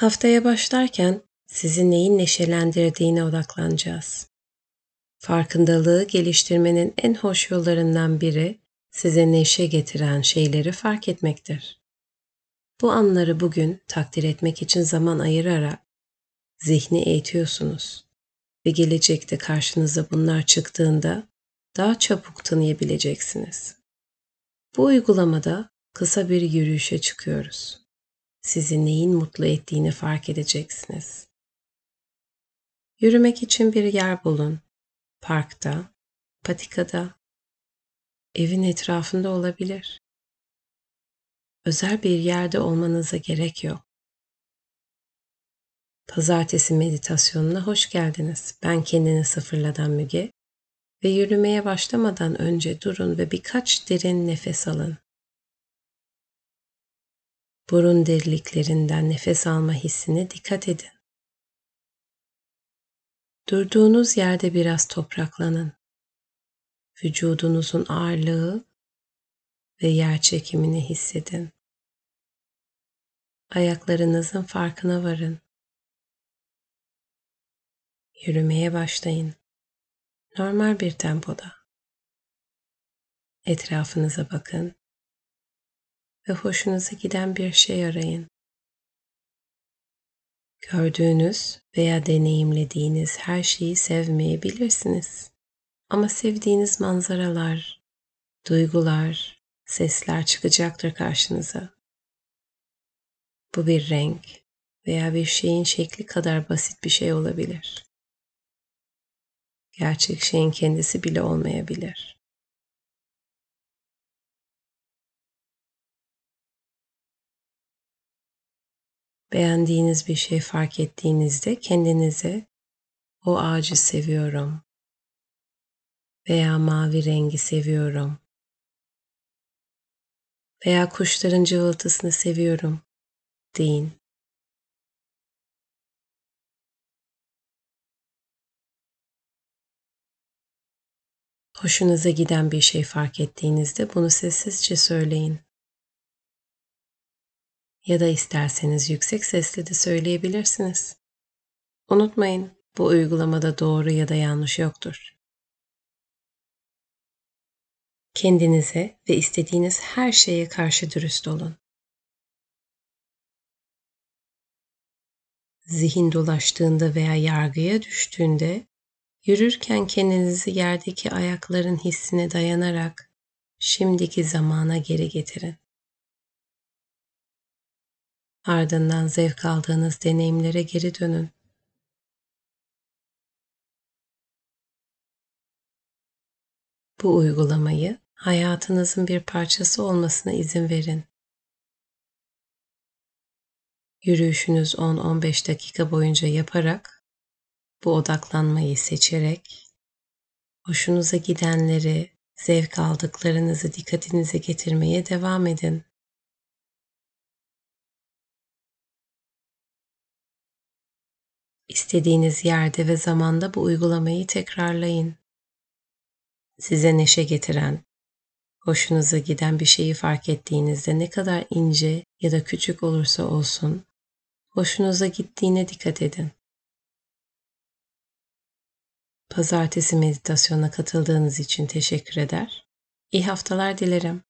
Haftaya başlarken sizi neyin neşelendirdiğine odaklanacağız. Farkındalığı geliştirmenin en hoş yollarından biri size neşe getiren şeyleri fark etmektir. Bu anları bugün takdir etmek için zaman ayırarak zihni eğitiyorsunuz ve gelecekte karşınıza bunlar çıktığında daha çabuk tanıyabileceksiniz. Bu uygulamada kısa bir yürüyüşe çıkıyoruz. Sizi neyin mutlu ettiğini fark edeceksiniz. Yürümek için bir yer bulun. Parkta, patikada, evin etrafında olabilir. Özel bir yerde olmanıza gerek yok. Pazartesi meditasyonuna hoş geldiniz. Ben kendini sıfırladan Müge ve yürümeye başlamadan önce durun ve birkaç derin nefes alın. Burun derinliklerinden nefes alma hissine dikkat edin. Durduğunuz yerde biraz topraklanın. Vücudunuzun ağırlığı ve yer çekimini hissedin. Ayaklarınızın farkına varın. Yürümeye başlayın. Normal bir tempoda. Etrafınıza bakın ve hoşunuza giden bir şey arayın. Gördüğünüz veya deneyimlediğiniz her şeyi sevmeyebilirsiniz. Ama sevdiğiniz manzaralar, duygular, sesler çıkacaktır karşınıza. Bu bir renk veya bir şeyin şekli kadar basit bir şey olabilir. Gerçek şeyin kendisi bile olmayabilir. Beğendiğiniz bir şey fark ettiğinizde kendinize o ağacı seviyorum veya mavi rengi seviyorum veya kuşların cıvıltısını seviyorum deyin. Hoşunuza giden bir şey fark ettiğinizde bunu sessizce söyleyin. Ya da isterseniz yüksek sesle de söyleyebilirsiniz. Unutmayın, bu uygulamada doğru ya da yanlış yoktur. Kendinize ve istediğiniz her şeye karşı dürüst olun. Zihin dolaştığında veya yargıya düştüğünde yürürken kendinizi yerdeki ayakların hissine dayanarak şimdiki zamana geri getirin. Ardından zevk aldığınız deneyimlere geri dönün. Bu uygulamayı hayatınızın bir parçası olmasına izin verin. Yürüyüşünüz 10-15 dakika boyunca yaparak bu odaklanmayı seçerek hoşunuza gidenleri, zevk aldıklarınızı dikkatinize getirmeye devam edin. İstediğiniz yerde ve zamanda bu uygulamayı tekrarlayın. Size neşe getiren, hoşunuza giden bir şeyi fark ettiğinizde ne kadar ince ya da küçük olursa olsun, hoşunuza gittiğine dikkat edin. Pazartesi meditasyona katıldığınız için teşekkür eder. İyi haftalar dilerim.